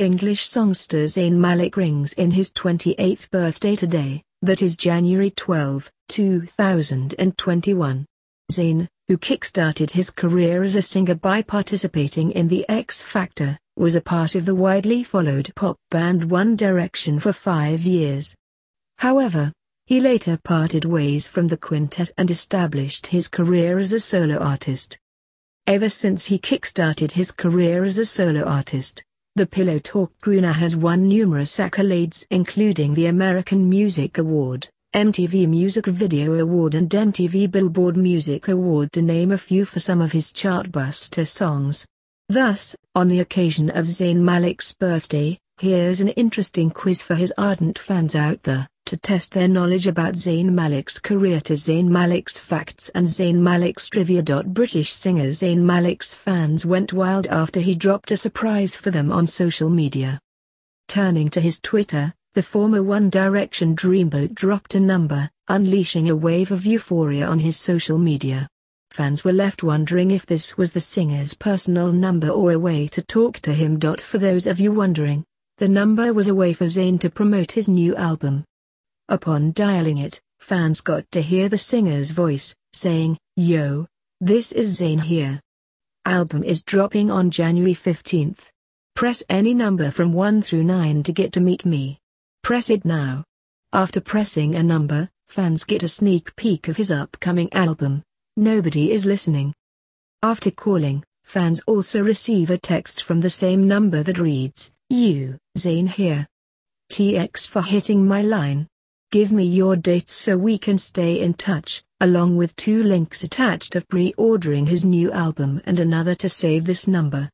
English songster Zayn Malik rings in his 28th birthday today, that is January 12, 2021. Zayn, who kick-started his career as a singer by participating in the X Factor, was a part of the widely followed pop band One Direction for five years. However, he later parted ways from the quintet and established his career as a solo artist. Ever since he kick-started his career as a solo artist, the Pillow Talk crooner has won numerous accolades including the American Music Award, MTV Music Video Award and MTV Billboard Music Award to name a few for some of his chartbuster songs. Thus, on the occasion of Zayn Malik's birthday, here's an interesting quiz for his ardent fans out there, to test their knowledge about Zayn Malik's career to Zayn Malik's Facts and Zayn Malik's Trivia. British singer Zayn Malik's fans went wild after he dropped a surprise for them on social media. Turning to his Twitter, the former One Direction dreamboat dropped a number, unleashing a wave of euphoria on his social media. Fans were left wondering if this was the singer's personal number or a way to talk to him. For those of you wondering, the number was a way for Zayn to promote his new album. Upon dialing it, fans got to hear the singer's voice, saying, Yo, this is Zayn here. Album is dropping on January 15th. Press any number from 1 through 9 to get to meet me. Press it now. After pressing a number, fans get a sneak peek of his upcoming album, Nobody is Listening. After calling, fans also receive a text from the same number that reads, You, Zayn here. TX for hitting my line. Give me your dates so we can stay in touch, along with two links attached of pre-ordering his new album and another to save this number.